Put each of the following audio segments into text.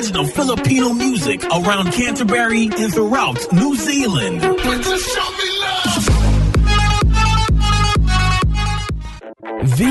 And original Filipino music around Canterbury and throughout New Zealand.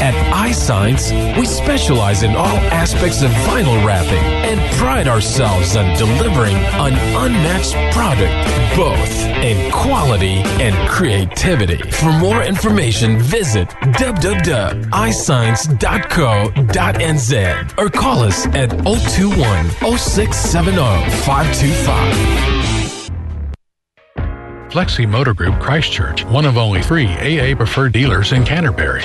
At iSigns, we specialize in all aspects of vinyl wrapping and pride ourselves on delivering an unmatched product, both in quality and creativity. For more information, visit www.iscience.co.nz or call us at 021 0670 525. Flexi Motor Group Christchurch, one of only three AA preferred dealers in Canterbury.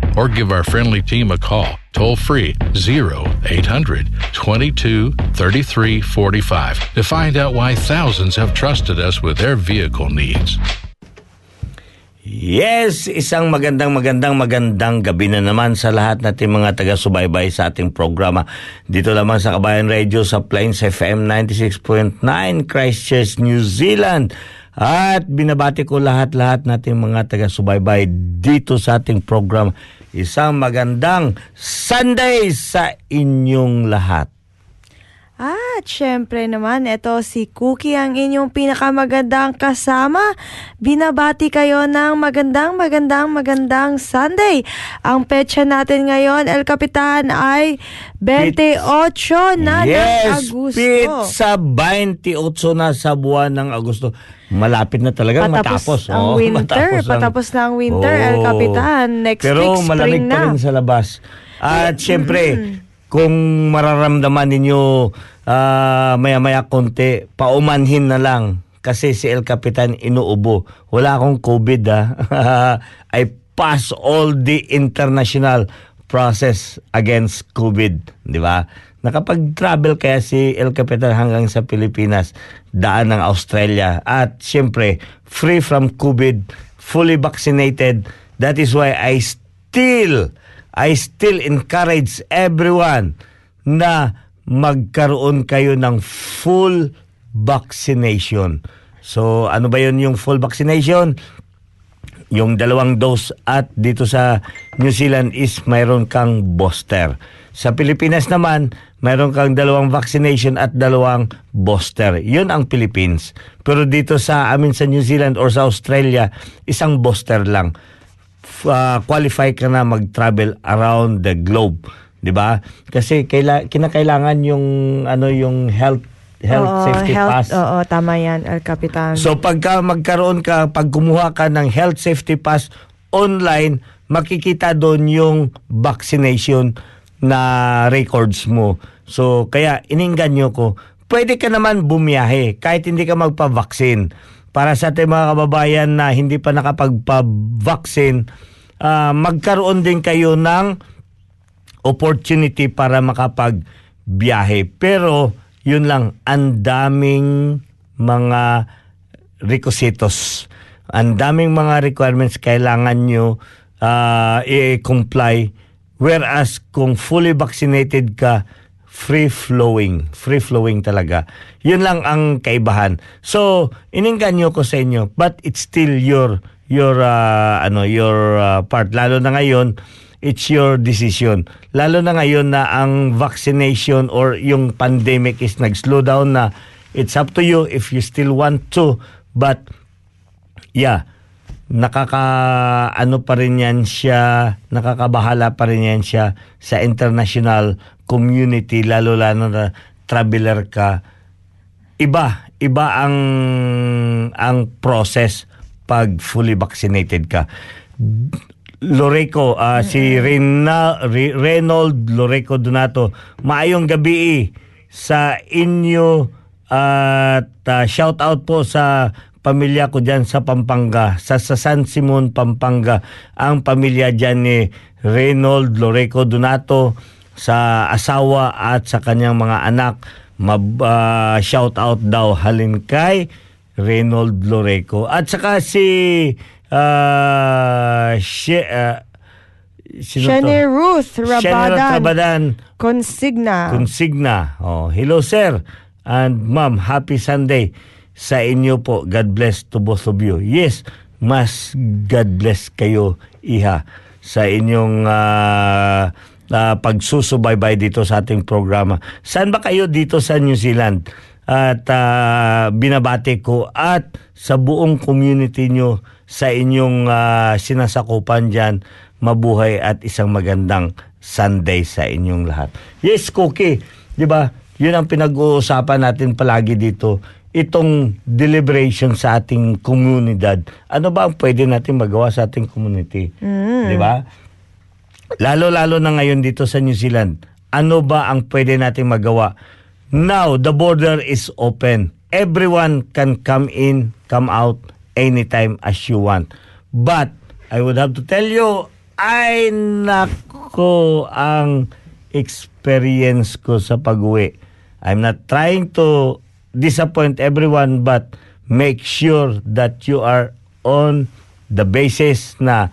or give our friendly team a call toll free 0800 22 33 45 to find out why thousands have trusted us with their vehicle needs. Yes, isang magandang magandang magandang gabi na naman sa lahat nating mga taga-subaybay sa ating programa. Dito lamang sa Kabayan Radio sa Plains FM 96.9 Christchurch, New Zealand. At binabati ko lahat-lahat nating mga taga-subaybay dito sa ating program. Isang magandang Sunday sa inyong lahat. At syempre naman, ito si Cookie ang inyong pinakamagandang kasama. Binabati kayo ng magandang, magandang, magandang Sunday. Ang petsa natin ngayon, El Capitan, ay 28 na yes, ng Agosto. pizza 28 na sa buwan ng Agosto. Malapit na Patapos matapos. ang Oo, winter. matapos ang- Patapos na ang winter, El Oo. Capitan. Next Pero week, malamig spring pa na. rin sa labas. At syempre, kung mararamdaman ninyo ah, maya-maya konti, paumanhin na lang. Kasi si El Capitan inuubo. Wala akong COVID ah. I pass all the international process against COVID. Di ba? Nakapag-travel kaya si El Capitan hanggang sa Pilipinas, daan ng Australia. At syempre, free from COVID, fully vaccinated. That is why I still, I still encourage everyone na magkaroon kayo ng full vaccination. So, ano ba yun yung full vaccination? Yung dalawang dose at dito sa New Zealand is mayroon kang booster. Sa Pilipinas naman, mayroon kang dalawang vaccination at dalawang booster. Yun ang Philippines. Pero dito sa amin sa New Zealand or sa Australia, isang booster lang. Ah, qualify ka na mag-travel around the globe. 'di ba? Kasi kaila, kinakailangan yung ano yung health health Oo, safety health, pass. Oo, tama yan, El Capitan. So pagka magkaroon ka, pag kumuha ka ng health safety pass online, makikita doon yung vaccination na records mo. So kaya iningganyo ko, pwede ka naman bumiyahe kahit hindi ka magpa-vaccine. Para sa ating mga kababayan na hindi pa nakapagpa-vaccine, ah, magkaroon din kayo ng opportunity para makapag biyahe. Pero yun lang, ang daming mga requisitos. Ang daming mga requirements kailangan nyo uh, i-comply. Whereas kung fully vaccinated ka, free-flowing. Free-flowing talaga. Yun lang ang kaibahan. So, ininganyo ko sa inyo, but it's still your your uh, ano your uh, part lalo na ngayon it's your decision. Lalo na ngayon na ang vaccination or yung pandemic is nag-slow down na it's up to you if you still want to. But, yeah, nakaka ano pa rin yan siya, nakakabahala pa rin yan siya sa international community, lalo lalo na traveler ka. Iba, iba ang ang process pag fully vaccinated ka. Loreco, uh, si Rena, Re, Reynold Loreco Donato. Maayong gabi sa inyo at uh, shout out po sa pamilya ko diyan sa Pampanga, sa, sa San Simon, Pampanga. Ang pamilya diyan ni Reynold Loreco Donato sa asawa at sa kanyang mga anak. Mab, uh, shout out daw halin kay Reynold Loreco. At saka si uh, she, uh, Shani Ruth Rabadan. Rabadan. Consigna. Consigna. Oh, hello sir. And ma'am, happy Sunday sa inyo po. God bless to both of you. Yes, mas God bless kayo, iha, sa inyong uh, uh, pagsusubaybay dito sa ating programa. Saan ba kayo dito sa New Zealand? At uh, binabati ko at sa buong community nyo sa inyong uh, sinasakupan dyan. Mabuhay at isang magandang Sunday sa inyong lahat. Yes, Cookie. Di ba? Yun ang pinag-uusapan natin palagi dito. Itong deliberation sa ating komunidad. Ano ba ang pwede natin magawa sa ating community? Mm. Di ba? Lalo-lalo na ngayon dito sa New Zealand. Ano ba ang pwede natin magawa? Now, the border is open. Everyone can come in, come out anytime as you want. But, I would have to tell you, ay nako ang experience ko sa pag-uwi. I'm not trying to disappoint everyone but make sure that you are on the basis na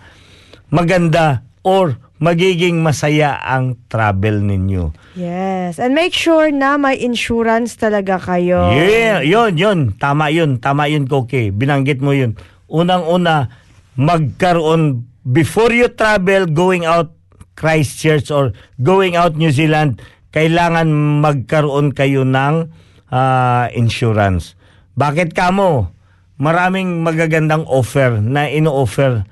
maganda or magiging masaya ang travel ninyo. Yes. And make sure na may insurance talaga kayo. Yeah, yun, yun. Tama yun. Tama yun, Koke. Binanggit mo yun. Unang-una, magkaroon, before you travel, going out Christchurch or going out New Zealand, kailangan magkaroon kayo ng uh, insurance. Bakit kamo? Maraming magagandang offer na ino-offer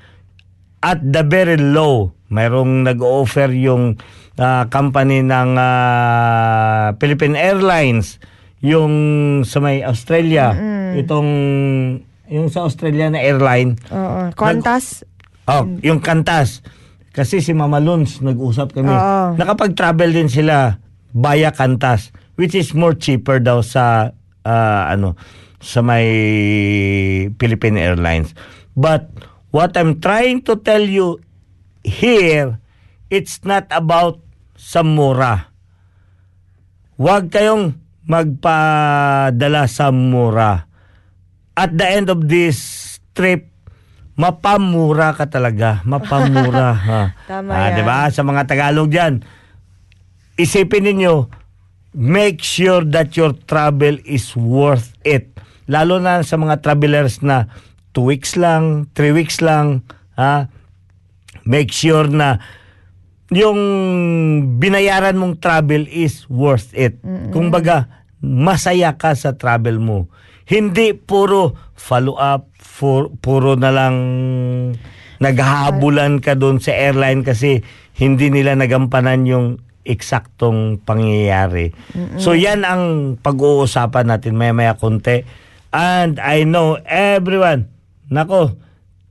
at the very low. Mayroong nag-offer yung uh, company ng uh, Philippine Airlines, yung sa may Australia, mm-hmm. itong yung sa Australia na airline. Oo, Qantas. Oh, yung Qantas. Kasi si Mama Luns, nag-usap kami. Oo. Nakapag-travel din sila via Qantas, which is more cheaper daw sa uh, ano sa may Philippine Airlines. But what I'm trying to tell you here, it's not about sa mura. Huwag kayong magpadala sa mura. At the end of this trip, mapamura ka talaga. Mapamura. ha. Tama ah, yan. Diba? Sa mga Tagalog dyan, isipin ninyo, make sure that your travel is worth it. Lalo na sa mga travelers na 2 weeks lang, 3 weeks lang, ha? Make sure na yung binayaran mong travel is worth it. Mm-mm. Kung baga, masaya ka sa travel mo. Hindi puro follow up, for, puro na lang naghahabulan ka doon sa airline kasi hindi nila nagampanan yung eksaktong pangyayari. Mm-mm. So yan ang pag-uusapan natin maya-maya konti. And I know everyone, nako,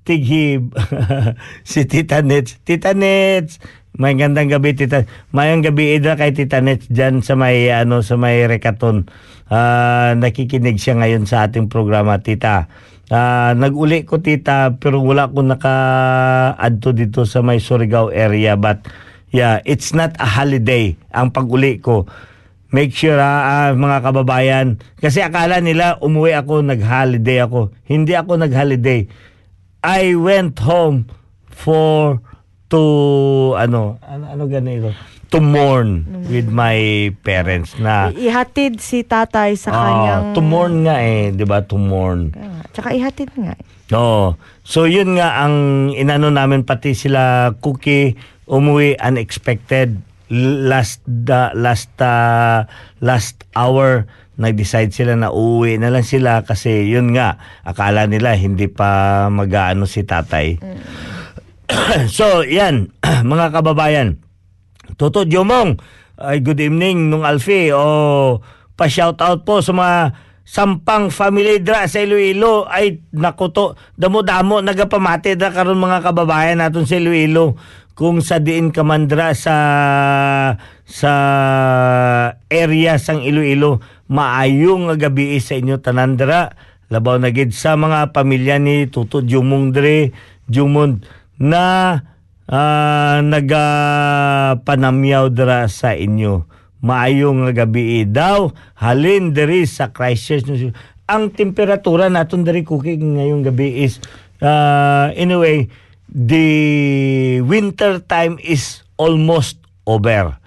tighib si Tita Nets. Tita Nets, may gandang gabi Tita. Mayang gabi ida kay Tita Nets diyan sa may ano sa may Rekaton. Uh, nakikinig siya ngayon sa ating programa Tita. Uh, nag-uli ko tita pero wala ko naka-add to dito sa may Surigao area but Yeah, it's not a holiday ang pag-uli ko. Make sure ha, ah, mga kababayan. Kasi akala nila umuwi ako, nag-holiday ako. Hindi ako nag-holiday. I went home for to ano ano, ano ganito to mourn with my parents na Ihatid si tatay sa ah, kanyang... to mourn nga eh, 'di ba? To mourn. Ah, Tsaka ihatid nga. Oo. So yun nga ang inano namin pati sila Cookie umuwi unexpected last the last uh, last hour nag-decide sila na uuwi na lang sila kasi yun nga akala nila hindi pa mag-aano si tatay. so yan mga kababayan. Toto Jomong, ay good evening nung Alfi o pa-shout out po sa mga sampang family dra sa Iloilo ay nakuto damo-damo nagapamati da karon mga kababayan naton sa Iloilo kung sa diin ka man dra sa sa area sang Iloilo maayong nga gabi sa inyo tanan dra labaw na gid sa mga pamilya ni Tuto Jumong dre Jumon na ah, nagapanamyaw dra sa inyo. Maayong nga gabi daw halin diri sa Christchurch. Ang temperatura naton diri cooking ngayong gabi is uh, anyway the winter time is almost over.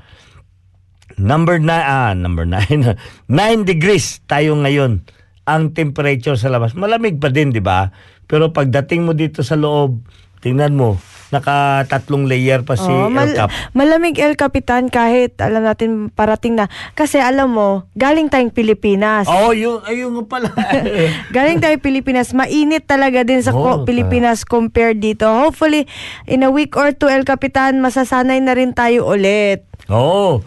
Number na ah, number 9. 9 degrees tayo ngayon ang temperature sa labas. Malamig pa din, di ba? Pero pagdating mo dito sa loob, tingnan mo, naka tatlong layer pa si Oo, mal- El Cap. malamig El Capitan kahit alam natin parating na. Kasi alam mo, galing tayong Pilipinas. Oh, yun, ayun pala. Galing tayo Pilipinas. Mainit talaga din sa ko- Oo, Pilipinas compared dito. Hopefully, in a week or two, El Capitan, masasanay na rin tayo ulit. Oo.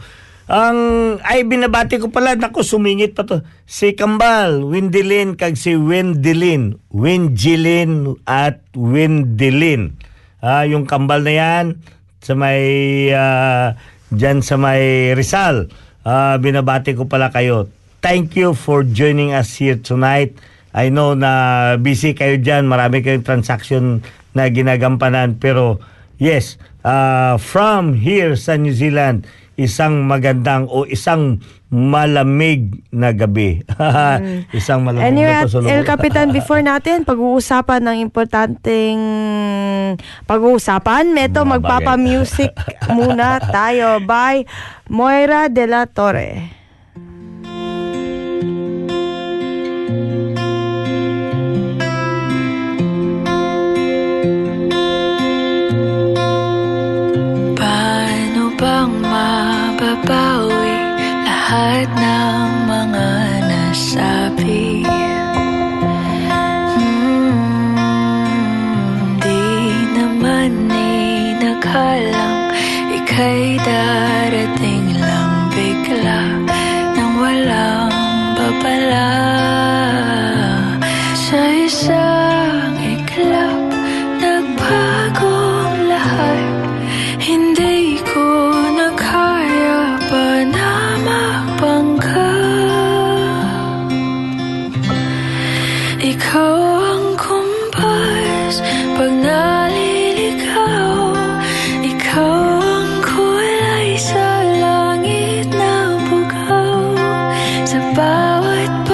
Ang ay binabati ko pala nako sumingit pa to. Si Kambal, Windilin kag si Wendilin, Windjilin at Windilin. Ah, yung Kambal na yan sa may ah, diyan sa may Rizal. Ah, binabati ko pala kayo. Thank you for joining us here tonight. I know na busy kayo diyan, marami kayong transaction na ginagampanan pero yes, ah, from here sa New Zealand, isang magandang o isang malamig na gabi. isang malamig Anyway, na at pasalubong. El Capitan, before natin, pag-uusapan ng importanteng pag-uusapan, meto magpapa-music muna tayo by Moira de la Torre. Bang mababawi lahat ng mga nasabi? Hmm, di naman inakalang ika'y darating Sa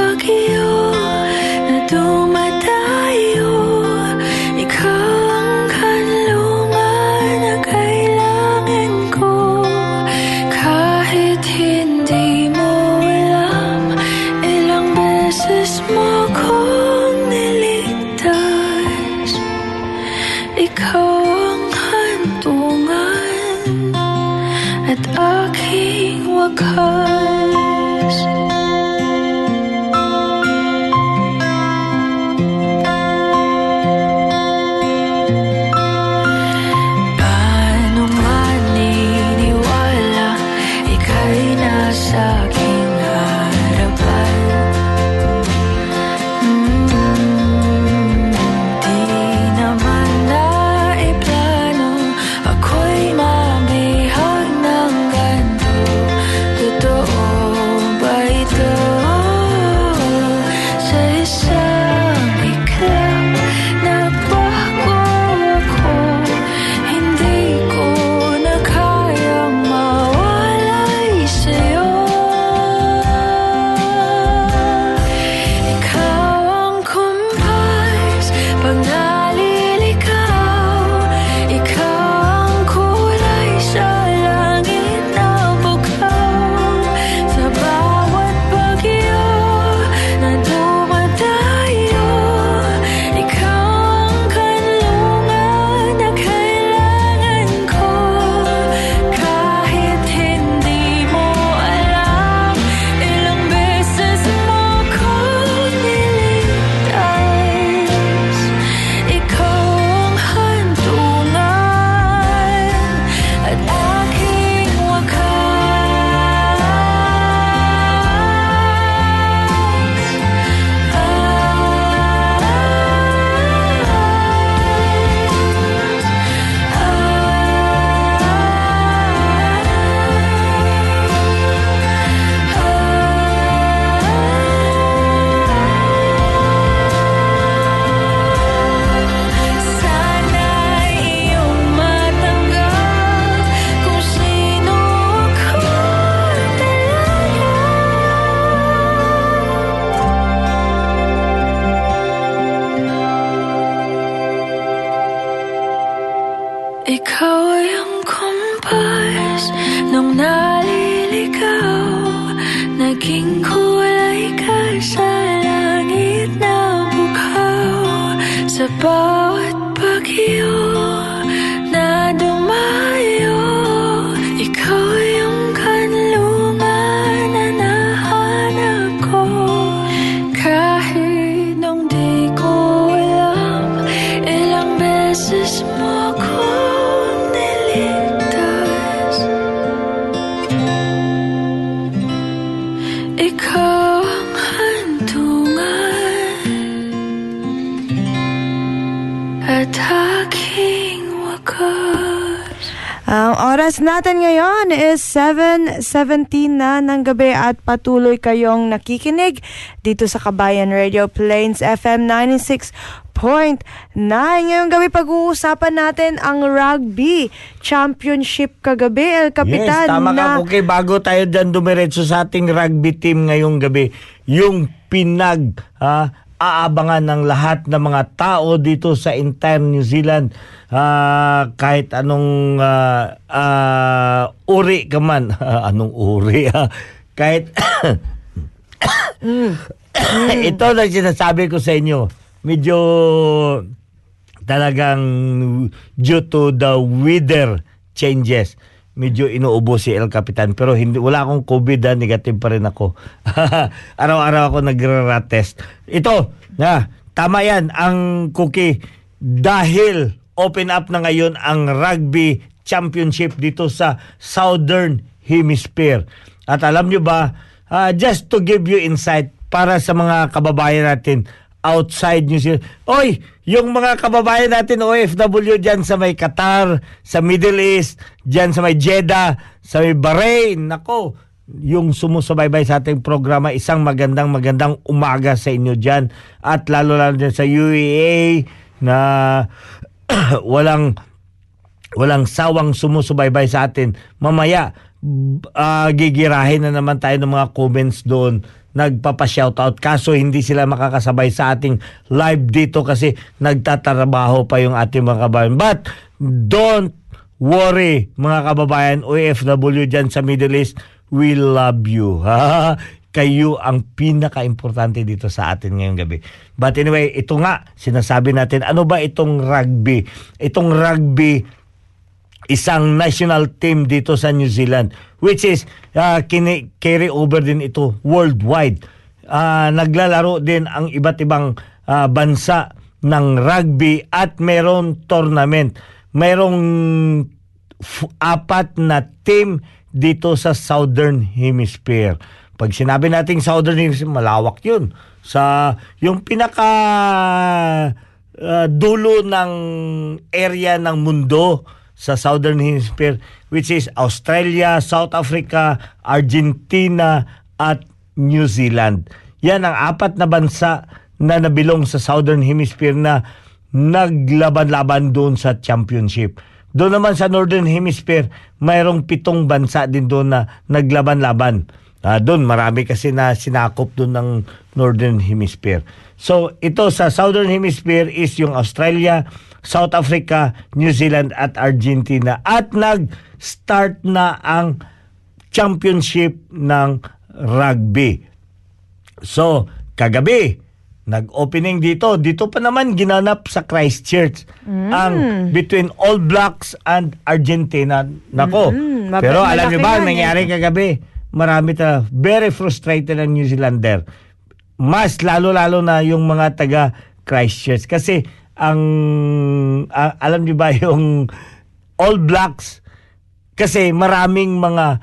is 7.17 na ng gabi at patuloy kayong nakikinig dito sa Kabayan Radio Plains FM 96.9. Ngayong gabi pag-uusapan natin ang Rugby Championship kagabi. El Capitan yes, tama na... ka. Okay, bago tayo dyan dumiretso sa ating rugby team ngayong gabi, yung pinag ah, aabangan ng lahat ng mga tao dito sa entire New Zealand ah, kahit anong ah, ah, uri ka man. Anong uri ah, kahit ito na sinasabi ko sa inyo. Medyo talagang due to the weather changes medyo inuubo si El Capitan. Pero hindi wala akong COVID ah, negative pa rin ako. Araw-araw ako nagre-rat test ito na tama yan ang cookie. Dahil open up na ngayon ang rugby championship dito sa Southern Hemisphere. At alam nyo ba ah, just to give you insight para sa mga kababayan natin outside New Zealand. Oy, yung mga kababayan natin OFW dyan sa may Qatar, sa Middle East, dyan sa may Jeddah, sa may Bahrain, nako, yung sumusubaybay sa ating programa, isang magandang magandang umaga sa inyo dyan. At lalo-lalo dyan sa UEA na walang walang sawang sumusubaybay sa atin. Mamaya, ah, gigirahin na naman tayo ng mga comments doon. Nagpapa-shoutout. Kaso hindi sila makakasabay sa ating live dito kasi nagtatrabaho pa yung ating mga kababayan. But don't worry mga kababayan OFW dyan sa Middle East. We love you. Ha? Kayo ang pinaka-importante dito sa atin ngayong gabi. But anyway, ito nga, sinasabi natin, ano ba itong rugby? Itong rugby isang national team dito sa New Zealand which is uh, kini- carry over din ito worldwide. Ah, naglalaro din ang iba't ibang ah, bansa ng rugby at meron tournament. Merong f- apat na team dito sa Southern Hemisphere. Pag sinabi nating Southern Hemisphere, malawak yun. Sa yung pinaka ah, dulo ng area ng mundo sa Southern Hemisphere which is Australia, South Africa, Argentina at New Zealand. Yan ang apat na bansa na nabilong sa Southern Hemisphere na naglaban-laban doon sa championship. Doon naman sa Northern Hemisphere, mayroong pitong bansa din doon na naglaban-laban. Ah, doon marami kasi na sinakop doon ng Northern Hemisphere. So ito sa Southern Hemisphere is yung Australia, South Africa, New Zealand at Argentina at nag-start na ang championship ng rugby. So, kagabi, nag-opening dito. Dito pa naman ginanap sa Christchurch ang between All Blacks and Argentina. Nako. Mm, mab- Pero alam niyo ba, ang nangyari kagabi? Marami ta very frustrated ang New Zealander. Mas lalo-lalo na yung mga taga Christchurch kasi ang a- alam niyo ba yung All Blacks kasi maraming mga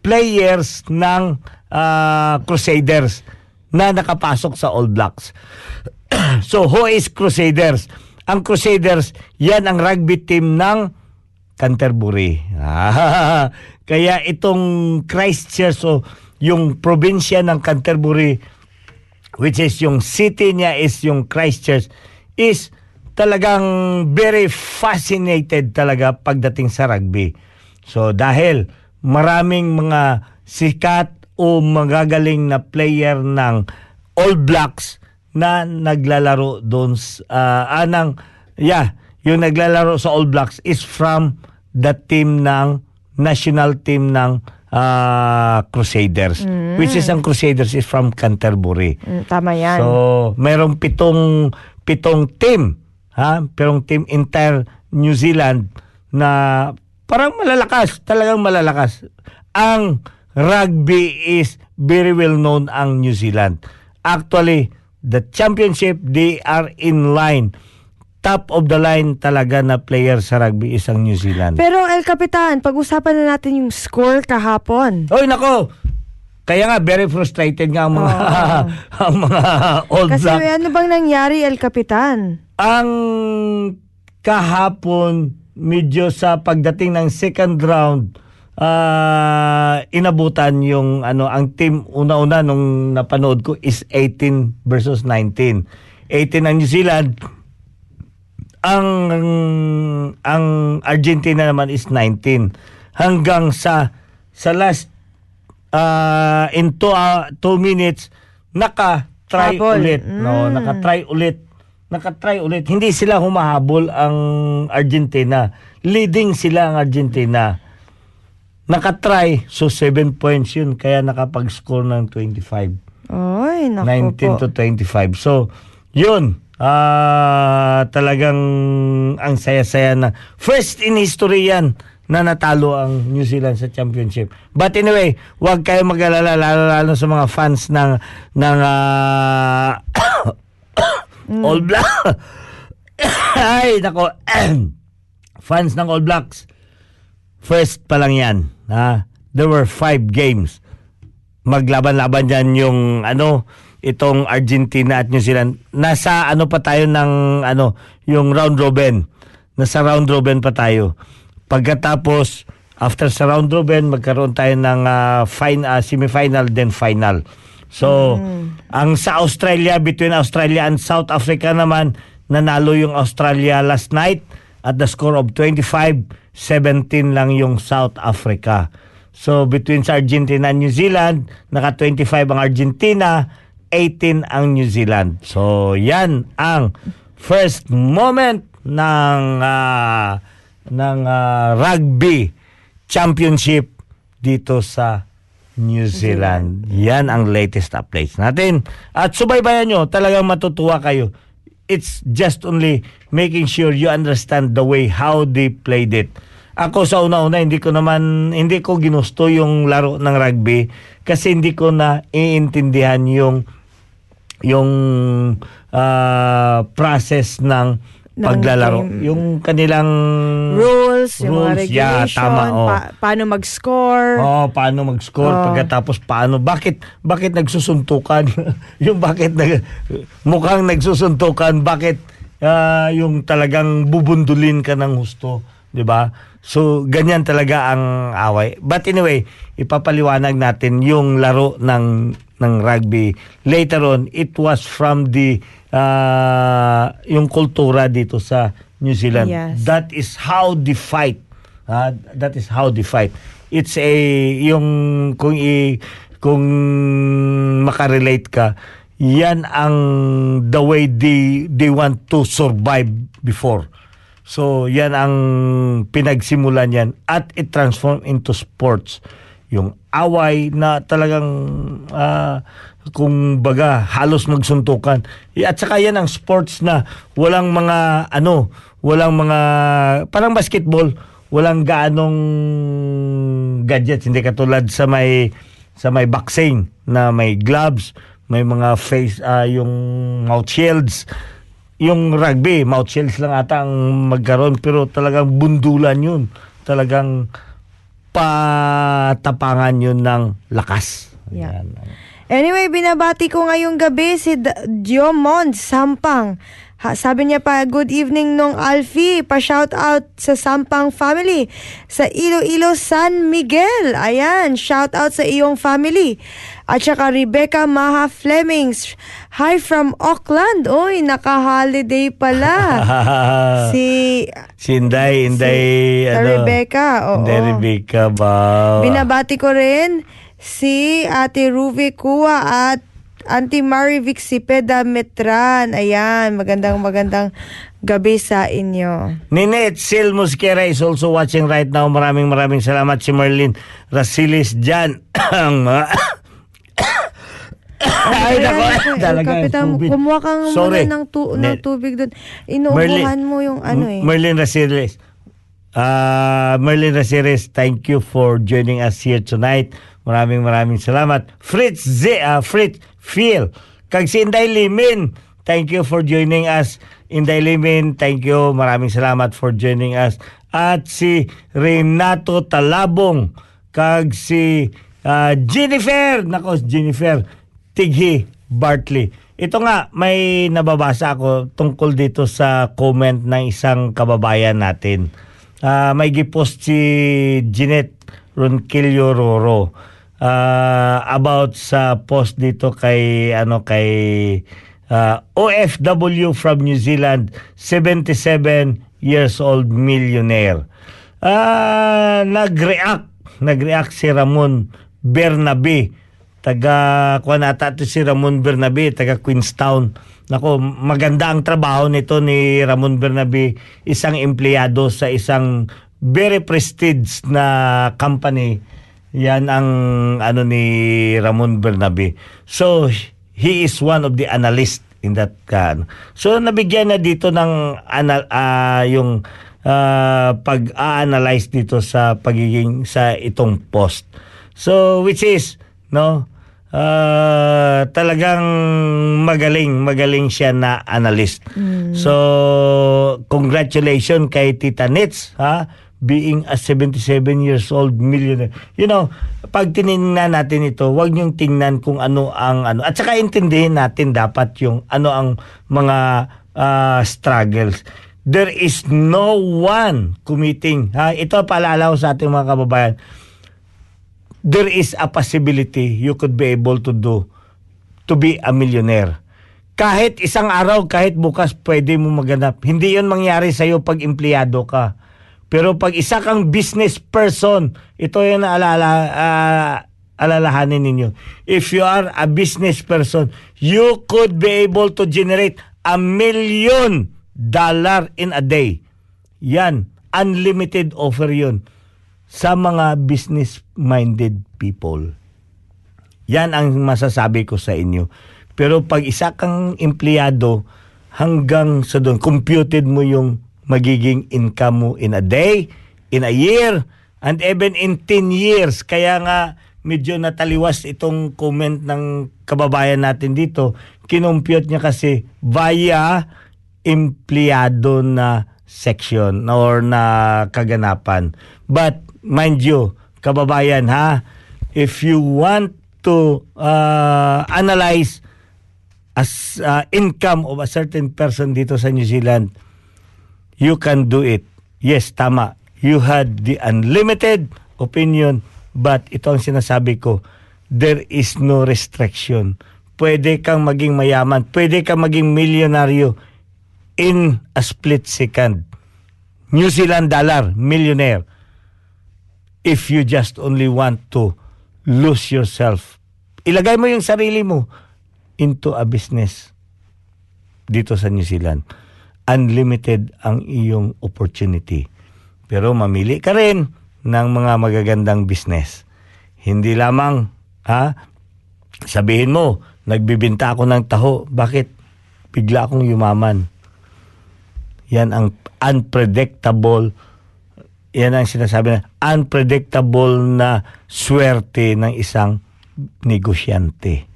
players ng ah, Crusaders na nakapasok sa All Blacks. so who is Crusaders? Ang Crusaders, yan ang rugby team ng Canterbury. Kaya itong Christchurch, so yung probinsya ng Canterbury, which is yung city niya is yung Christchurch, is talagang very fascinated talaga pagdating sa rugby. So dahil maraming mga sikat o magagaling na player ng All Blacks na naglalaro doon s- ah, ah, ng- yeah, yung naglalaro sa All Blacks is from the team ng national team ng ah, Crusaders. Which is ang Crusaders is from Canterbury. Mm, tama yan. So, merong pitong pitong team, ha? Pitong team entire New Zealand na parang malalakas, talagang malalakas. Ang rugby is very well known ang New Zealand. Actually, the championship they are in line. Top of the line talaga na player sa rugby is ang New Zealand. Pero El Capitan, pag-usapan na natin yung score kahapon. Oy nako. Kaya nga very frustrated nga ang mga ang mga old Kasi black ano bang nangyari El Capitan? ang kahapon medyo sa pagdating ng second round ah, inabutan yung ano ang team una-una nung napanood ko is 18 versus 19 18 ang New Zealand. Ang ang Argentina naman is 19 hanggang sa sa last uh, in 2 two minutes naka try Habol. ulit no naka try ulit naka-try ulit. Hindi sila humahabol ang Argentina. Leading sila ang Argentina. Naka-try. So, 7 points yun. Kaya nakapag-score ng 25. Oy, naku 19 po. to 25. So, yun. Ah, talagang ang saya-saya na. First in history yan na natalo ang New Zealand sa championship. But anyway, huwag kayo mag-alala lalo, lalo sa mga fans ng ng ah, All Black. Ay, nako. fans ng All Blacks. First pa lang yan. Ha? There were five games maglaban-laban dyan yung ano itong Argentina at New Zealand nasa ano pa tayo ng ano yung round robin nasa round robin pa tayo pagkatapos after sa round robin magkaroon tayo ng ah, fine, ah, semifinal then final. So ang sa Australia between Australia and South Africa naman nanalo yung Australia last night at the score of 25 17 lang yung South Africa. So between sa Argentina and New Zealand, naka 25 ang Argentina, 18 ang New Zealand. So yan ang first moment ng ah, ng ah, rugby championship dito sa New Zealand. Yan ang latest updates natin. At subaybayan nyo, talagang matutuwa kayo. It's just only making sure you understand the way how they played it. Ako sa una-una hindi ko naman hindi ko ginusto yung laro ng rugby kasi hindi ko na iintindihan yung yung ah, process ng Ng paglalaro. game. Yung kanilang Rules, yung mga Rules, yeah, regulation, tama, oh. pa- paano mag-score. Oh, paano mag-score Oh. pagkatapos paano bakit bakit nagsusuntukan yung bakit nag, mukhang nagsusuntukan bakit ah, yung talagang bubundulin ka ng husto, 'di ba? So ganyan talaga ang away. But anyway, ipapaliwanag natin yung laro ng ng rugby. Later on, it was from the ah, yung kultura dito sa New Zealand. Yes. That is how they fight. Ah, that is how they fight. It's a yung kung i, kung makarelate ka, yan ang the way they they want to survive before. So yan ang pinagsimulan yan at it transform into sports. Yung away na talagang ah, kung baga halos magsuntukan. Eh, At saka yan ang sports na walang mga ano, walang mga parang basketball, walang gaanong gadgets hindi katulad sa may sa may boxing na may gloves, may mga face ah, yung mouth shields. Yung rugby, mouth shields lang ata ang magkaroon pero talagang bundulan yun. Talagang patapangan yun ng lakas. Yeah. Ayan. Anyway, binabati ko ngayong gabi si D- Diomond Sampang. Ha, sabi niya pa, good evening nung Alfie. Pa-shout out sa Sampang family. Sa Iloilo San Miguel. Ayan, shout out sa iyong family. At saka Rebecca Maha Flemings. Hi from Auckland. Uy, naka-holiday pala. si si Inday, Inday, sa ano? Rebecca. Oo. Inday Rebecca ba? Binabati ko rin si Ate Ruby Kua at Auntie Marivic Sipeda Metran. Ayan, magandang magandang gabi sa inyo. Ninette Sil Mosquera is also watching right now. Maraming maraming salamat si Merlin Rasilis dyan. Ang mga... Ay, nako, talaga. Kapitan, tubig. kumuha kang Sorry. muna ng, tu- ng tubig doon. Inuubuhan mo yung ano eh. Merlin Rasiles. Ah, Merlin Rasiles, thank you for joining us here tonight. Maraming maraming salamat. Fritz Z, ah, Fritz Phil. Kag si Inday Limin, thank you for joining us. Inday Limin, thank you. Maraming salamat for joining us. At si Renato Talabong. Kag si ah, Jennifer. Nako, Jennifer. Tighi Bartley. Ito nga, may nababasa ako tungkol dito sa comment ng isang kababayan natin. Ah, may gipost si Jeanette Ronquillo Roro ah, about sa post dito kay ano kay ah, OFW from New Zealand, 77 years old millionaire. Ah, nag-react, nag-react si Ramon Bernabe taga kuan ata si Ramon Bernabe taga Queenstown nako maganda ang trabaho nito ni Ramon Bernabe isang empleyado sa isang very prestige na company yan ang ano ni Ramon Bernabe. So he is one of the analyst in that kan. So nabigyan na dito ng anal ah, yung ah, pag-analyze dito sa pagiging sa itong post. So which is no ah, talagang magaling magaling siya na analyst. So congratulations kay Tita Nits ha being a 77 years old millionaire you know pag tiningnan natin ito wag niyong tingnan kung ano ang ano at saka intindihin natin dapat yung ano ang mga ah, struggles there is no one committing ha ito paalala ko sa ating mga kababayan there is a possibility you could be able to do to be a millionaire. Kahit isang araw, kahit bukas, pwede mo maganap. Hindi yon mangyari sa'yo pag empleyado ka. Pero pag isa kang business person, ito yung alala, ah, alalahanin ninyo. If you are a business person, you could be able to generate a million dollar in a day. Yan, unlimited offer yun sa mga business-minded people. Yan ang masasabi ko sa inyo. Pero pag isa kang empleyado, hanggang sa doon, computed mo yung magiging income mo in a day, in a year, and even in 10 years. Kaya nga, medyo nataliwas itong comment ng kababayan natin dito. Kinumpute niya kasi via empleyado na section or na kaganapan. But mind you, kababayan ha, if you want to uh, analyze as uh, income of a certain person dito sa New Zealand, you can do it. Yes, tama. You had the unlimited opinion, but ito ang sinasabi ko, there is no restriction. Pwede kang maging mayaman, pwede kang maging milyonaryo in a split second. New Zealand dollar, millionaire. If you just only want to lose yourself. Ilagay mo yung sarili mo into a business dito sa New Zealand. Unlimited ang iyong opportunity. Pero mamili ka rin ng mga magagandang business. Hindi lamang, ha? Sabihin mo, nagbibinta ako ng taho. Bakit? Bigla akong yumaman. Yan ang unpredictable yan ang sinasabi na unpredictable na swerte ng isang negosyante.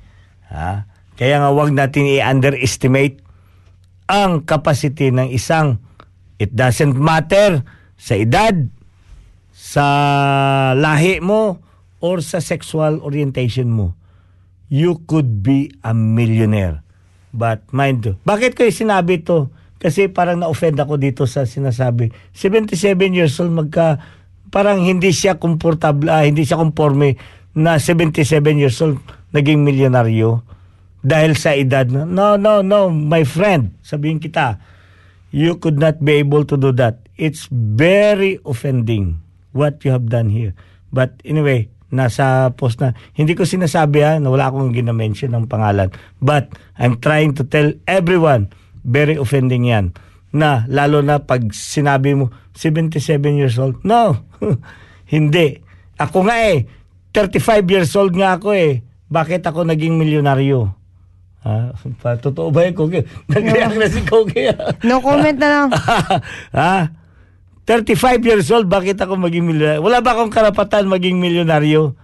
Ha? Kaya nga wag natin i-underestimate ang capacity ng isang it doesn't matter sa edad, sa lahi mo, or sa sexual orientation mo. You could be a millionaire. But mind you, bakit ko sinabi to? Kasi parang na-offend ako dito sa sinasabi. 77 years old, magka, parang hindi siya komportable, ah, hindi siya conforme na 77 years old naging milyonaryo dahil sa edad. No, no, no, my friend, sabihin kita, you could not be able to do that. It's very offending what you have done here. But anyway, nasa post na hindi ko sinasabi ha na wala akong ginamention ng pangalan but I'm trying to tell everyone very offending yan na lalo na pag sinabi mo 77 years old no hindi ako nga eh 35 years old nga ako eh bakit ako naging milyonaryo ha pa totoo ba yun Kogi nagreact na si Kogi ah. No comment na lang. ha? 35 years old, bakit ako maging milyonaryo? Wala ba akong karapatan maging milyonaryo?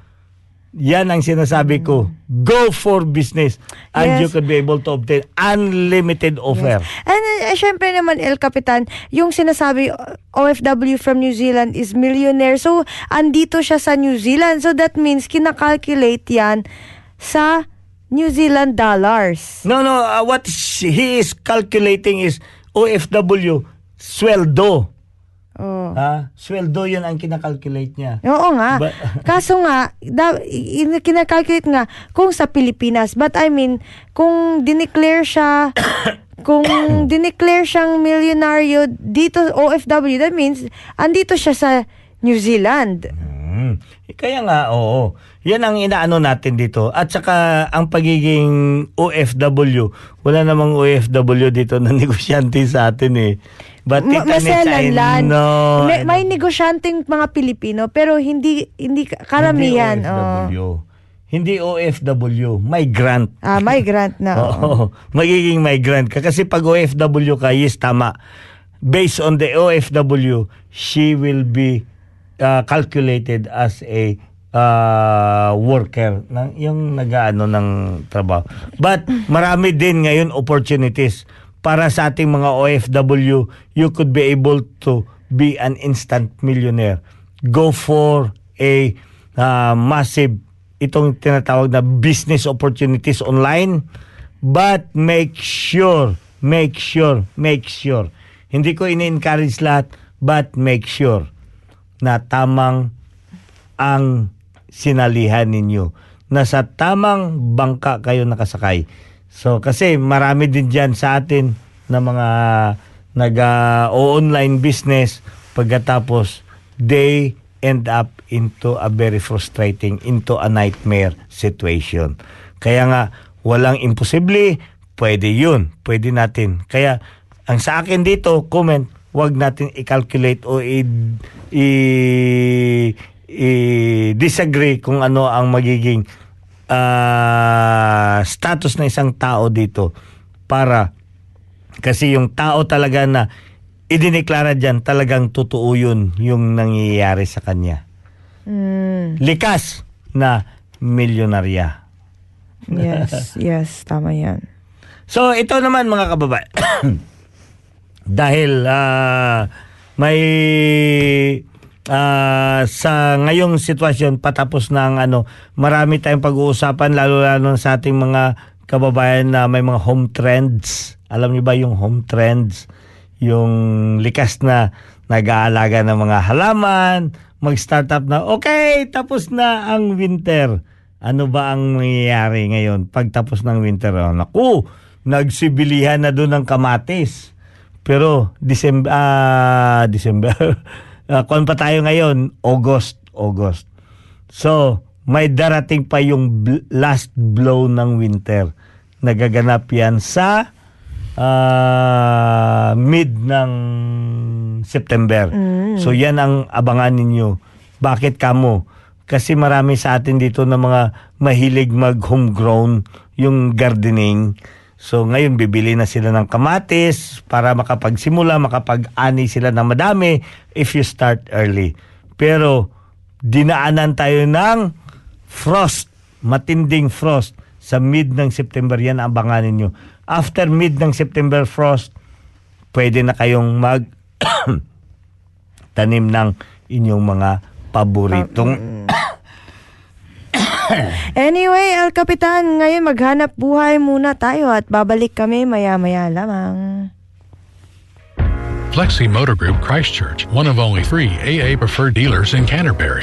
Yan ang sinasabi ko. Go for business and Yes. you could be able to obtain unlimited offer. And uh, syempre naman, El Capitan, yung sinasabi OFW from New Zealand is millionaire. So, andito siya sa New Zealand. So, that means kinakalculate yan sa New Zealand dollars. No, no, uh, what he is calculating is OFW sweldo. Oh. Ha? Sweldo yun ang kinakalculate niya. Oo nga. But- Kaso nga, da, in, kinakalculate nga kung sa Pilipinas. But I mean, kung dineclare siya, kung dineclare siyang milyonaryo dito, OFW, that means, andito siya sa New Zealand. Hmm. Kaya nga, oo. Yan ang inaano natin dito. At saka, ang pagiging OFW, wala namang OFW dito na negosyante sa atin eh. But Ma- maselan lan. know, may, I may negosyanteng mga Pilipino, pero hindi hindi karamihan. Hindi oh. OFW. Hindi OFW. Migrant. Ah, migrant na. oo. Oo. Magiging migrant ka. Kasi pag OFW ka, yes, tama. Based on the OFW, she will be uh, calculated as a uh, worker ng yung nagaano ng trabaho. But marami din ngayon opportunities para sa ating mga OFW, you could be able to be an instant millionaire. Go for a uh, massive itong tinatawag na business opportunities online but make sure make sure make sure hindi ko ini-encourage lahat but make sure na tamang ang sinalihan ninyo na sa tamang bangka kayo nakasakay so kasi marami din dyan sa atin na mga nag online business pagkatapos they end up into a very frustrating, into a nightmare situation. Kaya nga, walang imposible, pwede yun, pwede natin. Kaya, ang sa akin dito, comment, wag natin i-calculate o i, i, i- disagree kung ano ang magiging ah, status ng isang tao dito para kasi yung tao talaga na idineklara dyan, talagang totoo yun yung nangyayari sa kanya. Mm, Likas na milyonarya. yes, yes, tama yan. So ito naman mga kababayan. Dahil ah, may ah, sa ngayong sitwasyon patapos ng ano, marami tayong pag-uusapan lalo lalo sa ating mga kababayan na may mga home trends. Alam niyo ba yung home trends? Yung likas na nag-aalaga ng mga halaman, mag-startup na, okay, tapos na ang winter. Ano ba ang mangyayari ngayon pagtapos ng winter? Oh, naku, nagsibilihan na doon ng kamatis. Pero December, ah, December, ah, kung pa tayo ngayon, August, August. So, may darating pa yung bl- last blow ng winter. Nagaganap yan sa ah, mid ng September. So, yan ang abangan ninyo. Bakit kamo? Kasi marami sa atin dito na mga mahilig mag homegrown yung gardening. So ngayon bibili na sila ng kamatis para makapagsimula, makapag-ani sila ng madami if you start early. Pero dinaanan tayo ng frost, matinding frost sa mid ng September yan ang abangan ninyo. After mid ng September frost, pwede na kayong mag tanim ng inyong mga paboritong Anyway, El Capitan, ngayon maghanap buhay muna tayo at babalik kami maya-maya lamang. Flexi Motor Group Christchurch, one of only three AA preferred dealers in Canterbury.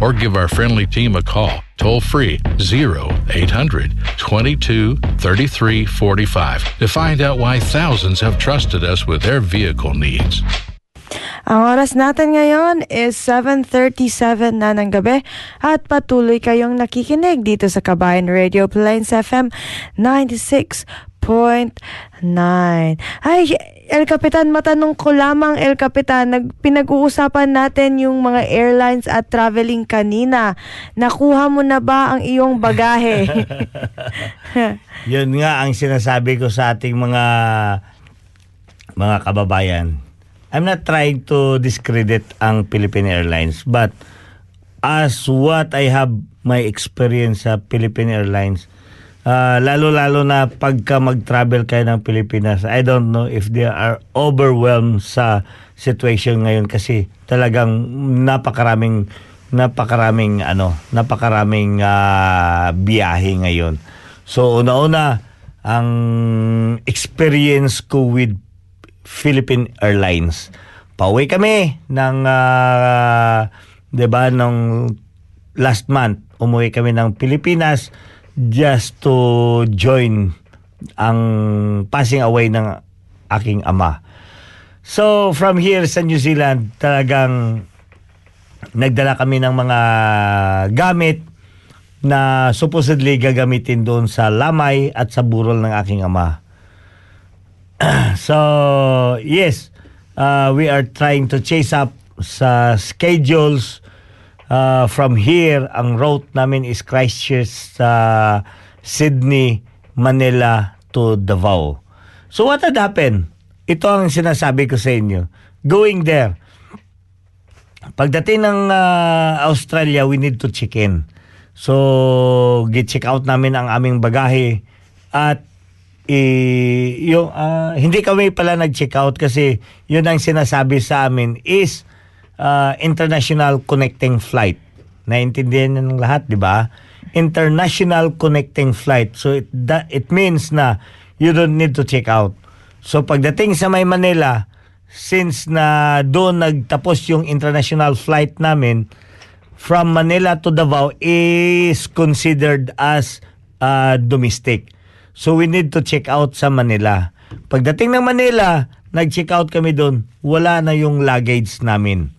or give our friendly team a call toll free 0800 22 33 45 to find out why thousands have trusted us with their vehicle needs. Ang oras natin ngayon is 7.37 na ng gabi at patuloy kayong nakikinig dito sa Kabayan Radio Plains FM 96.9. Ay, El Capitan, matanong ko lamang El Capitan, nag, pinag-uusapan natin yung mga airlines at traveling kanina. Nakuha mo na ba ang iyong bagahe? Yun nga ang sinasabi ko sa ating mga mga kababayan. I'm not trying to discredit ang Philippine Airlines but as what I have my experience sa Philippine Airlines uh, lalo-lalo na pagka mag-travel kayo ng Pilipinas I don't know if they are overwhelmed sa situation ngayon kasi talagang napakaraming napakaraming ano napakaraming uh, biyahe ngayon. So una-una ang experience ko with Philippine Airlines. Pauwi kami ng uh, 'di ba nung last month umuwi kami ng Pilipinas just to join ang passing away ng aking ama. So from here sa New Zealand talagang nagdala kami ng mga gamit na supposedly gagamitin doon sa lamay at sa burol ng aking ama. so yes, uh, we are trying to chase up sa schedules uh, from here. Ang route namin is Christchurch sa Sydney, Manila to Davao. So what had happened? Ito ang sinasabi ko sa inyo. Going there, pagdating ng uh, Australia, we need to check in. So, get-check out namin ang aming bagahe at eh, yung, uh, hindi kami pala nag-check out kasi yun ang sinasabi sa amin is uh, international connecting flight. Naintindihan ng lahat, di ba? International connecting flight. So it, that, it means na you don't need to check out. So pagdating sa May Manila, since na doon nagtapos yung international flight namin, from Manila to Davao is considered as uh, domestic. So we need to check out sa Manila. Pagdating ng Manila, nag-check out kami doon, wala na yung luggage namin.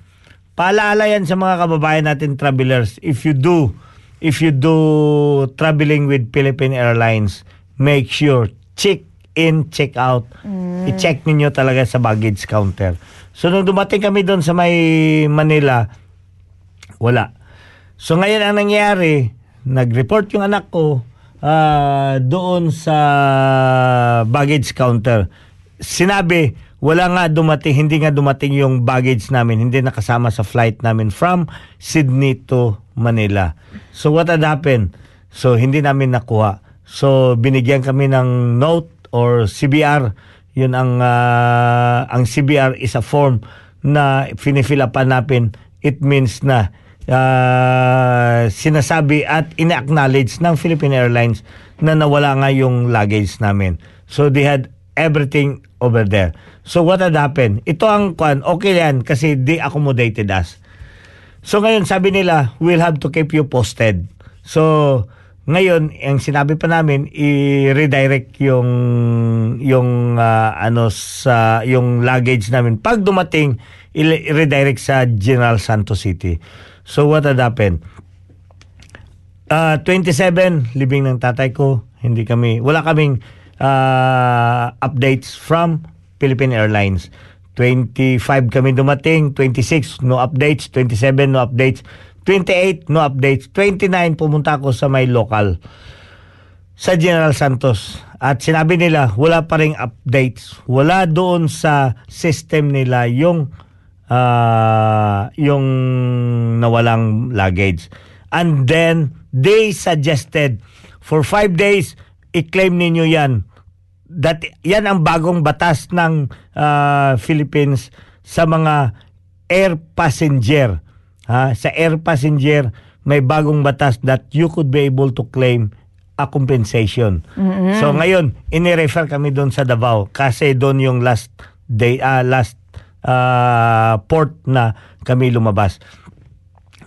Paalaala yan sa mga kababayan natin travelers, if you do if you do traveling with Philippine Airlines, make sure check in, check out. Mm. I-check ninyo talaga sa baggage counter. So nung dumating kami doon sa may Manila, wala. So ngayon ang nangyari, nag-report yung anak ko uh, doon sa baggage counter. Sinabi, wala nga dumating, hindi nga dumating yung baggage namin, hindi nakasama sa flight namin from Sydney to Manila. So what had happened? So hindi namin nakuha. So binigyan kami ng note or CBR. Yun ang uh, ang CBR is a form na finifill up natin. It means na uh, sinasabi at ina-acknowledge ng Philippine Airlines na nawala nga yung luggage namin. So they had everything over there. So what had happened? Ito ang kwan, okay yan kasi they accommodated us. So ngayon sabi nila, we'll have to keep you posted. So ngayon, ang sinabi pa namin i-redirect yung yung uh, ano sa yung luggage namin pag dumating i-redirect sa General Santos City. So what had happened? Ah, 27, libing ng tatay ko. Hindi kami, wala kaming ah, updates from Philippine Airlines. 25 kami dumating, 26 no updates, 27 no updates, 28 no updates, 29 pumunta ako sa may local sa General Santos at sinabi nila wala pa ring updates. Wala doon sa system nila yung ah, yung nawalang luggage. And then they suggested for five days i-claim ninyo yan. That yan ang bagong batas ng ah, Philippines sa mga air passenger. Ha? Sa air passenger may bagong batas that you could be able to claim a compensation. So ngayon, inirefer kami doon sa Davao kasi doon yung last day ah, last ah, port na kami lumabas.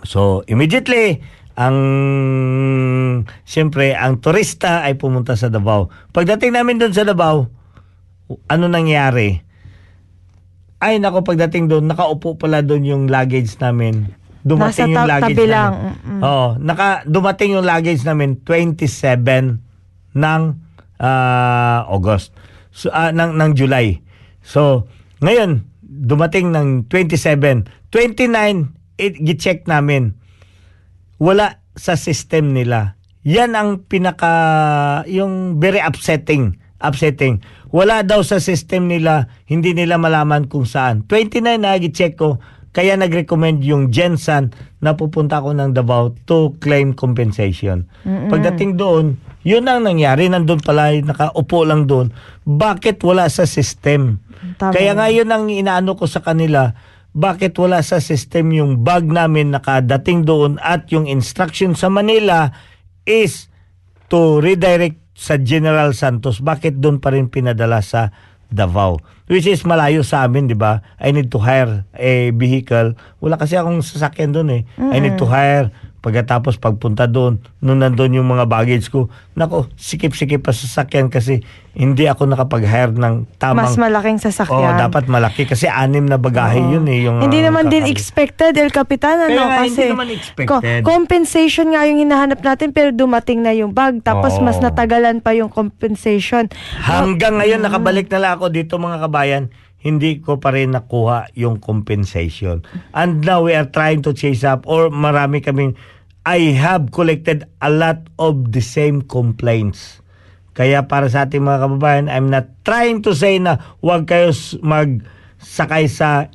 So immediately ang siyempre ang turista ay pumunta sa Davao. Pagdating namin doon sa Davao, ano nangyari? Ay nako pagdating doon, nakaupo pala doon yung luggage namin. Dumating Nasa yung luggage tabi namin. lang. Mm-mm. Oo, naka dumating yung luggage namin 27 ng ah, August. So ah, ng ng July. So, ngayon dumating ng 27, 29 it, gi-check namin. Wala sa system nila. Yan ang pinaka yung very upsetting, upsetting. Wala daw sa system nila, hindi nila malaman kung saan. 29 na gi-check ko, kaya nag-recommend yung Jensen na pupunta ko ng Davao to claim compensation. Pagdating doon, yun ang nangyari. Nandun pala, nakaupo lang doon. Bakit wala sa system? Tama. Kaya nga yun ang inaano ko sa kanila, bakit wala sa system yung bag namin nakadating doon at yung instruction sa Manila is to redirect sa General Santos. Bakit doon pa rin pinadala sa Davao? Which is malayo sa amin, di ba? I need to hire a vehicle. Wala kasi akong sasakyan doon eh. I need to hire. Pagkatapos pagpunta doon, nung nandun yung mga baggage ko, nako, sikip-sikip pa sa sasakyan kasi hindi ako nakapag-hire ng tamang... Mas malaking Oo, sasakyan. dapat malaki kasi anim na bagahe Oo. yun eh. Yung, Hindi ah, naman din expected, El Capitan, ano? Nga, hindi kasi naman expected. compensation nga yung hinahanap natin, pero dumating na yung bag. Tapos Oo. mas natagalan pa yung compensation. Hanggang ngayon, nakabalik na lang ako dito mga kabayan, hindi ko pa rin nakuha yung compensation. And now we are trying to chase up or marami kaming, I have collected a lot of the same complaints. Kaya para sa ating mga kababayan, I'm not trying to say na huwag kayo magsakay sa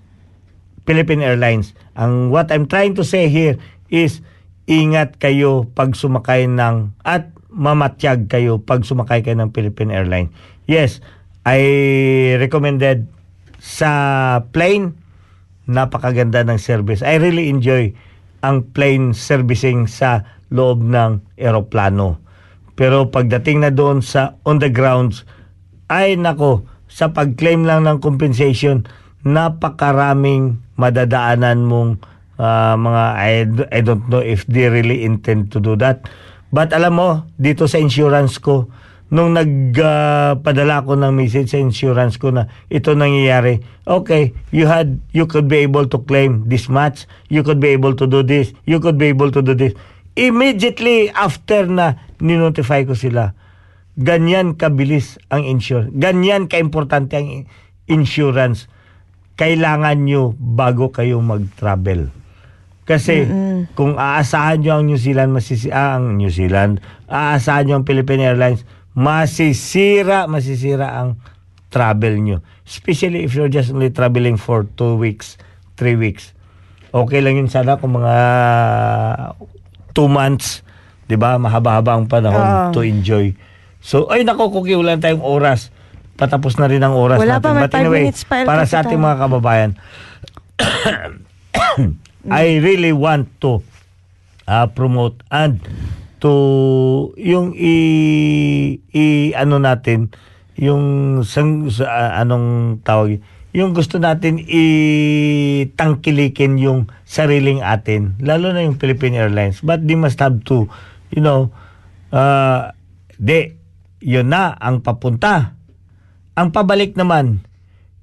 Philippine Airlines. Ang what I'm trying to say here is ingat kayo pag sumakay ng at mamatyag kayo pag sumakay kayo ng Philippine Airlines. Yes, I recommended sa plane napakaganda ng service. I really enjoy ang plane servicing sa loob ng eroplano. Pero pagdating na doon sa on the grounds, ay nako, sa pag-claim lang ng compensation, napakaraming madadaanan mong ah, mga I don't know if they really intend to do that. But alam mo, dito sa insurance ko, nung nagpadala ko ng message sa insurance ko na ito nangyayari, okay, you had, you could be able to claim this much, you could be able to do this, you could be able to do this. Immediately after na ninotify ko sila, ganyan kabilis ang insurance. Ganyan kaimportante ang insurance. Kailangan nyo bago kayo mag-travel. Kasi kung aasahan nyo ang New Zealand, masisi ah, ang New Zealand, aasahan nyo ang Philippine Airlines, masisira, masisira ang travel nyo. Especially if you're just only traveling for two weeks, three weeks. Okay lang yun sana kung mga two months, di ba? Mahaba-haba ang panahon Oo. to enjoy. So, ay nako, Kuki, wala na tayong oras. Patapos na rin ang oras Wala natin. pa, But anyway, pa, para sa ating mga kababayan, I really want to uh, promote and to yung i, i ano natin yung sang, sa, anong tawag yung gusto natin itangkilikin yung sariling atin lalo na yung Philippine Airlines but they must have to you know uh, de yun na ang papunta ang pabalik naman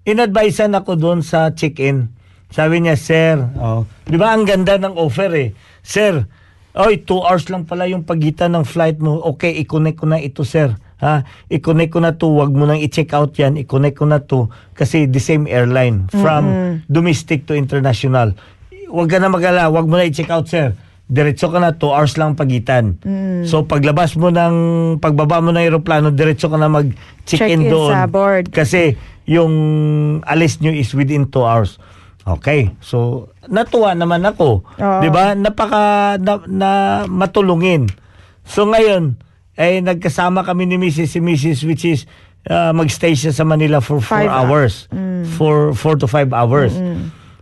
inadvisean ako doon sa check-in. Sabi niya, sir, oh, di ba ang ganda ng offer eh. Sir, Oy, 2 hours lang pala yung pagitan ng flight mo. Okay, i-connect ko na ito, sir. Ha? I-connect ko na to. Wag mo nang i-check out yan. I-connect ko na to. Kasi the same airline. From domestic to international. Wag ka na magala. Wag mo na i-check out, sir. Diretso ka na. 2 hours lang pagitan. So, paglabas mo ng, pagbaba mo ng aeroplano, diretso ka na mag-check-in Check-in doon. sa board. Kasi yung alis nyo is within 2 hours. Okay. So, natuwa naman ako. Oo. 'Di ba? Napaka na, na matulungin. So ngayon, ay nagkasama kami ni Mrs. si Mrs. which is uh, magstay siya sa Manila for 4 Five hours. For 4 to 5 hours.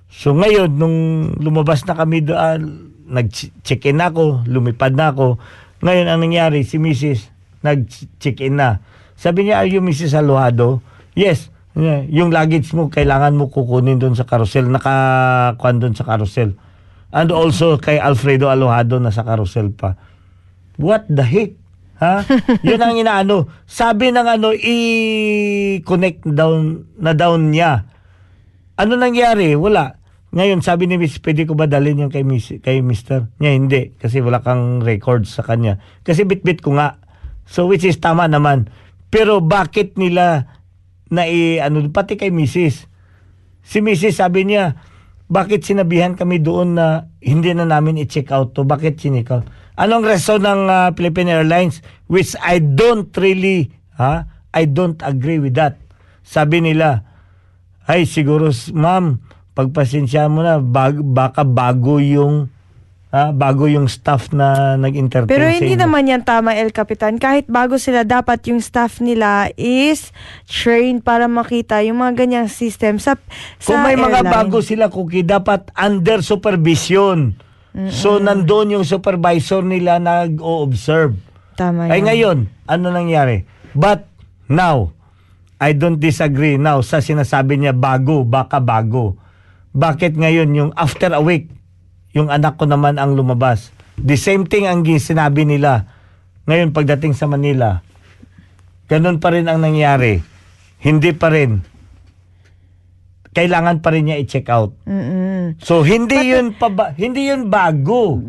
So ngayon nung lumabas na kami doon, nag-check-in na ako, lumipad na ako. Ngayon ang nangyari, si Mrs. nag-check-in na. Sabi niya, are you Mrs. Aluhado? Yes. Yeah, Yung luggage mo, kailangan mo kukunin doon sa carousel. Nakakuan doon sa carousel. And also kay Alfredo Aluhado na sa carousel pa. What the heck? Ha? Yun ang inaano. Sabi ng ano, i-connect down na down niya. Ano nangyari? Wala. Ngayon, sabi ni Miss, pwede ko ba dalhin yung kay, Miss, kay Mister? Niya, hindi. Kasi wala kang records sa kanya. Kasi bit-bit ko nga. So, which is tama naman. Pero bakit nila na i, ano, pati kay Mrs. Si Mrs. sabi niya, bakit sinabihan kami doon na hindi na namin i-check out to? Bakit out? Anong reason ng ah, Philippine Airlines? Which I don't really, ha? I don't agree with that. Sabi nila, ay siguro ma'am, pagpasensya mo na, bag, baka bago yung, ha? bago yung staff na nag-entertain Pero hindi inyo." naman yan tama, El Capitan. Kahit bago sila, dapat yung staff nila is trained para makita yung mga ganyang system sa, sa Kung may mga airline. bago sila, Cookie, dapat under supervision. So, nandoon yung supervisor nila nag-o-observe. Tama Ay yan. ngayon, ano nangyari? But now, I don't disagree now sa sinasabi niya bago, baka bago. Bakit ngayon yung after a week, yung anak ko naman ang lumabas. The same thing ang sinabi nila. Ngayon pagdating sa Manila, ganun pa rin ang nangyari. Hindi pa rin. Kailangan pa rin niya i-check out. Mm-mm. So hindi yun pa ba- hindi yun bago.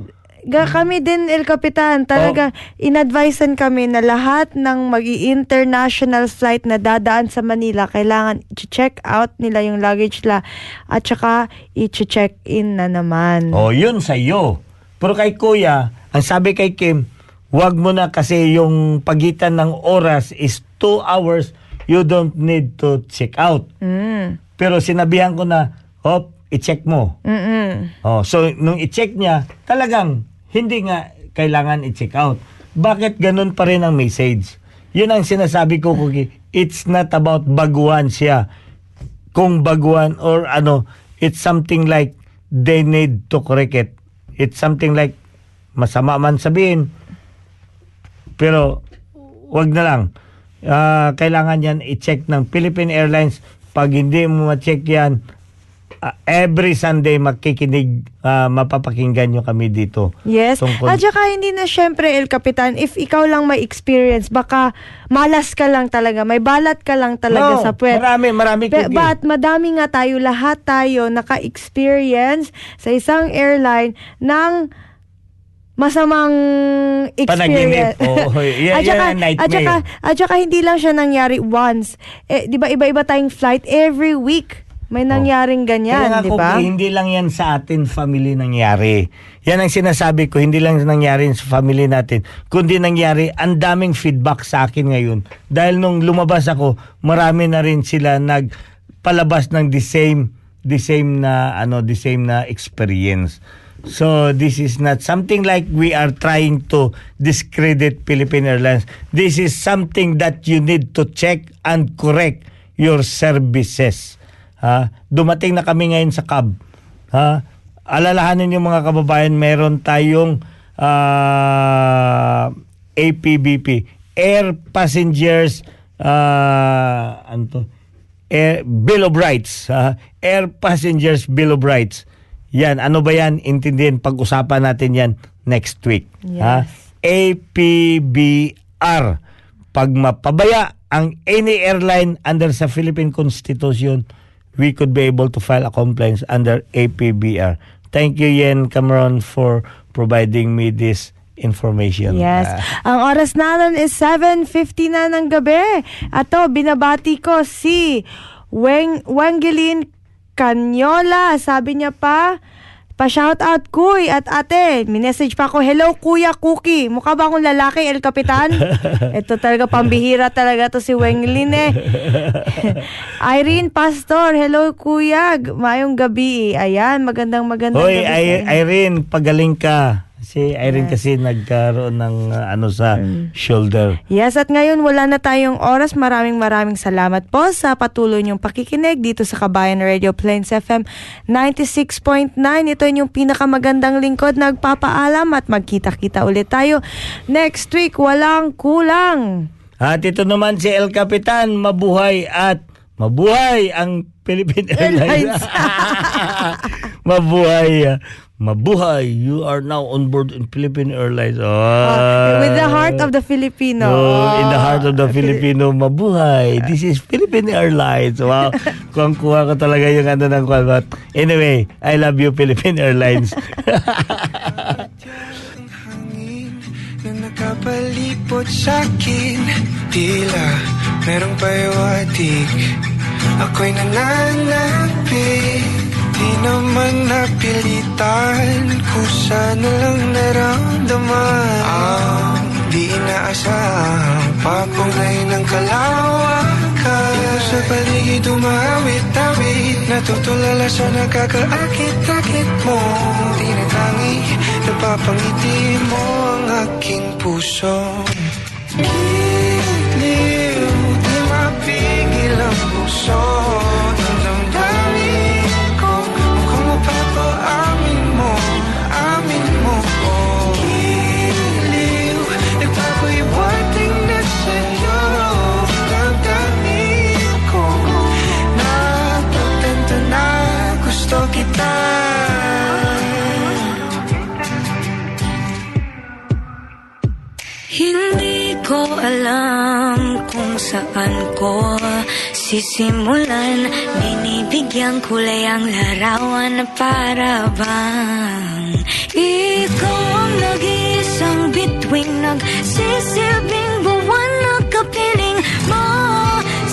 Ga kami din, El Capitan, talaga inadvisean kami na lahat ng mag international flight na dadaan sa Manila, kailangan i-check out nila yung luggage nila at saka i-check in na naman. Oh, yun sa iyo. Pero kay Kuya, ang sabi kay Kim, wag mo na kasi yung pagitan ng oras is 2 hours, you don't need to check out. Mm. Pero sinabihan ko na, hop, i-check mo. Mm-mm. Oh, so nung i-check niya, talagang hindi nga kailangan i-check out. Bakit ganun pa rin ang message? Yun ang sinasabi ko, Cookie. It's not about baguhan siya. Kung baguhan or ano, it's something like they need to correct it. It's something like masama man sabihin. Pero wag na lang. Ah, kailangan yan i-check ng Philippine Airlines. Pag hindi mo ma-check yan, ah, every Sunday makikinig, ah, mapapakinggan nyo kami dito. Yes. Tungkol- At saka hindi na syempre, El Capitan, if ikaw lang may experience, baka malas ka lang talaga, may balat ka lang talaga No, sa puwet. marami, marami, Cookie. but madami nga tayo, lahat tayo naka-experience sa isang airline ng masamang experience. Panaginip. Oo, yan- at saka. At at saka hindi lang siya nangyari once. Eh, di ba iba-iba tayong flight every week. May nangyaring Kaya ganyan, di ba? Hindi lang yan sa atin family nangyari. Yan ang sinasabi ko, hindi lang nangyari sa family natin, kundi nangyari, ang daming feedback sa akin ngayon. Dahil nung lumabas ako, marami na rin sila nagpalabas ng the same, the same na, ano, the same na experience. So this is not something like we are trying to discredit Philippine Airlines. This is something that you need to check and correct your services. Ha? Dumating na kami ngayon sa cab. Ha? Alalahanin yung mga kababayan, meron tayong ah, APBP, Air Passengers ah, ano to? Air, Bill of Rights. ha? Air Passengers Bill of Rights. Yan, ano ba yan? Intindihin, pag-usapan natin yan next week. Ha? APBR. Pag mapabaya ang any airline under sa Philippine Constitution, we could be able to file a complaint under APBR. Thank you, Yen Cameron, for providing me this information. Yes. Ah, Ang oras natin is 7.50 na ng gabi. Ato, binabati ko si Weng, Wengelin Canyola. Sabi niya pa, pa-shout out kuy at ate. Minessage pa ako, hello kuya Cookie. Mukha ba akong lalaki, El Capitan? Ito talaga, pambihira talaga to si Wengelin eh. Irene Pastor, hello kuya. Mayong gabi. Ayan, magandang magandang Hoy, gabi inyo. Irene, pagaling ka. Si Irene kasi nagkaroon ng uh, ano sa Mm. shoulder. Yes, at ngayon wala na tayong oras. Maraming maraming salamat po sa patuloy niyong pakikinig dito sa Kabayan Radio Plains FM 96.9. Ito yung pinakamagandang lingkod. Nagpapaalam at magkita-kita ulit tayo next week. Walang kulang. At ito naman si El Capitan, mabuhay at mabuhay ang Philippine Airlines. Airlines. mabuhay. Mabuhay. You are now on board in Philippine Airlines. Oh. Uh, with the heart of the Filipino. Oh, in the heart of the Ah, Filipino, mabuhay. This is Philippine Airlines. Wow. Kuha-kuha ko talaga yung ano ng. But anyway, I love you, Philippine Airlines. nakapalipot sa'kin Tila merong payawatig Ako'y nananapit Di naman napilitan Kusa na lang naramdaman. Ang di inaasahang Papunay ng kalawakan. Dito sa paligid umawit-awit Natutulala sa nakakaakit-akit mo. Tinatangi, napapangiti mo ang aking puso. Giliw, di mapigil ang puso ko alam kung saan ko sisimulan. Binibigyan kulay ang larawan na para bang Ikaw ang nag-iisang bituing Nagsisilbing buwan na kapiling mo.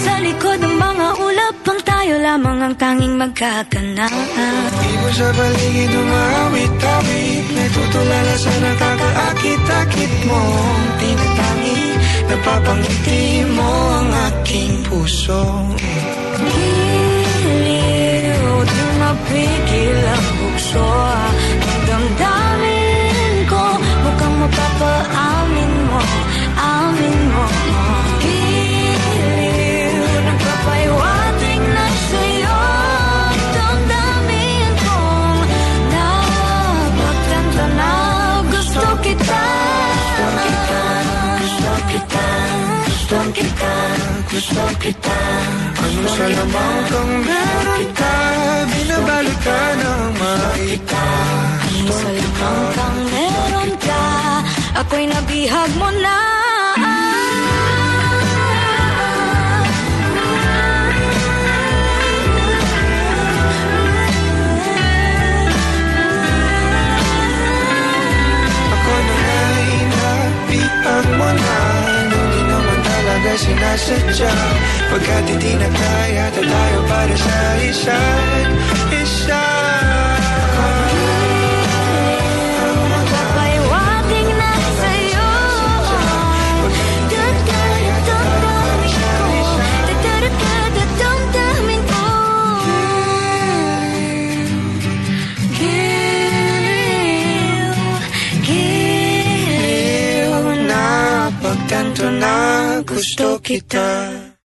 Sa likod ng mga ulap ang tayo lamang ang tanging magkakanaan Ibo sa paligid umawit-awit Natutulala sa nakakaakit-akit mo. Tinatangi, napapangiti mo ang aking puso. Giliw, di mapigil ang bukso. Ang damdamin ko Mukhang mapapaamin kita Gusto kita Ano sa lamang kang meron ka Binabalot ka ng makita Sa lamang kang meron ka Ako'y nabihag mo na talaga sinasadya Pagkat hindi na kaya na tayo para sa isa't Giliw na pagtanto na gusto kita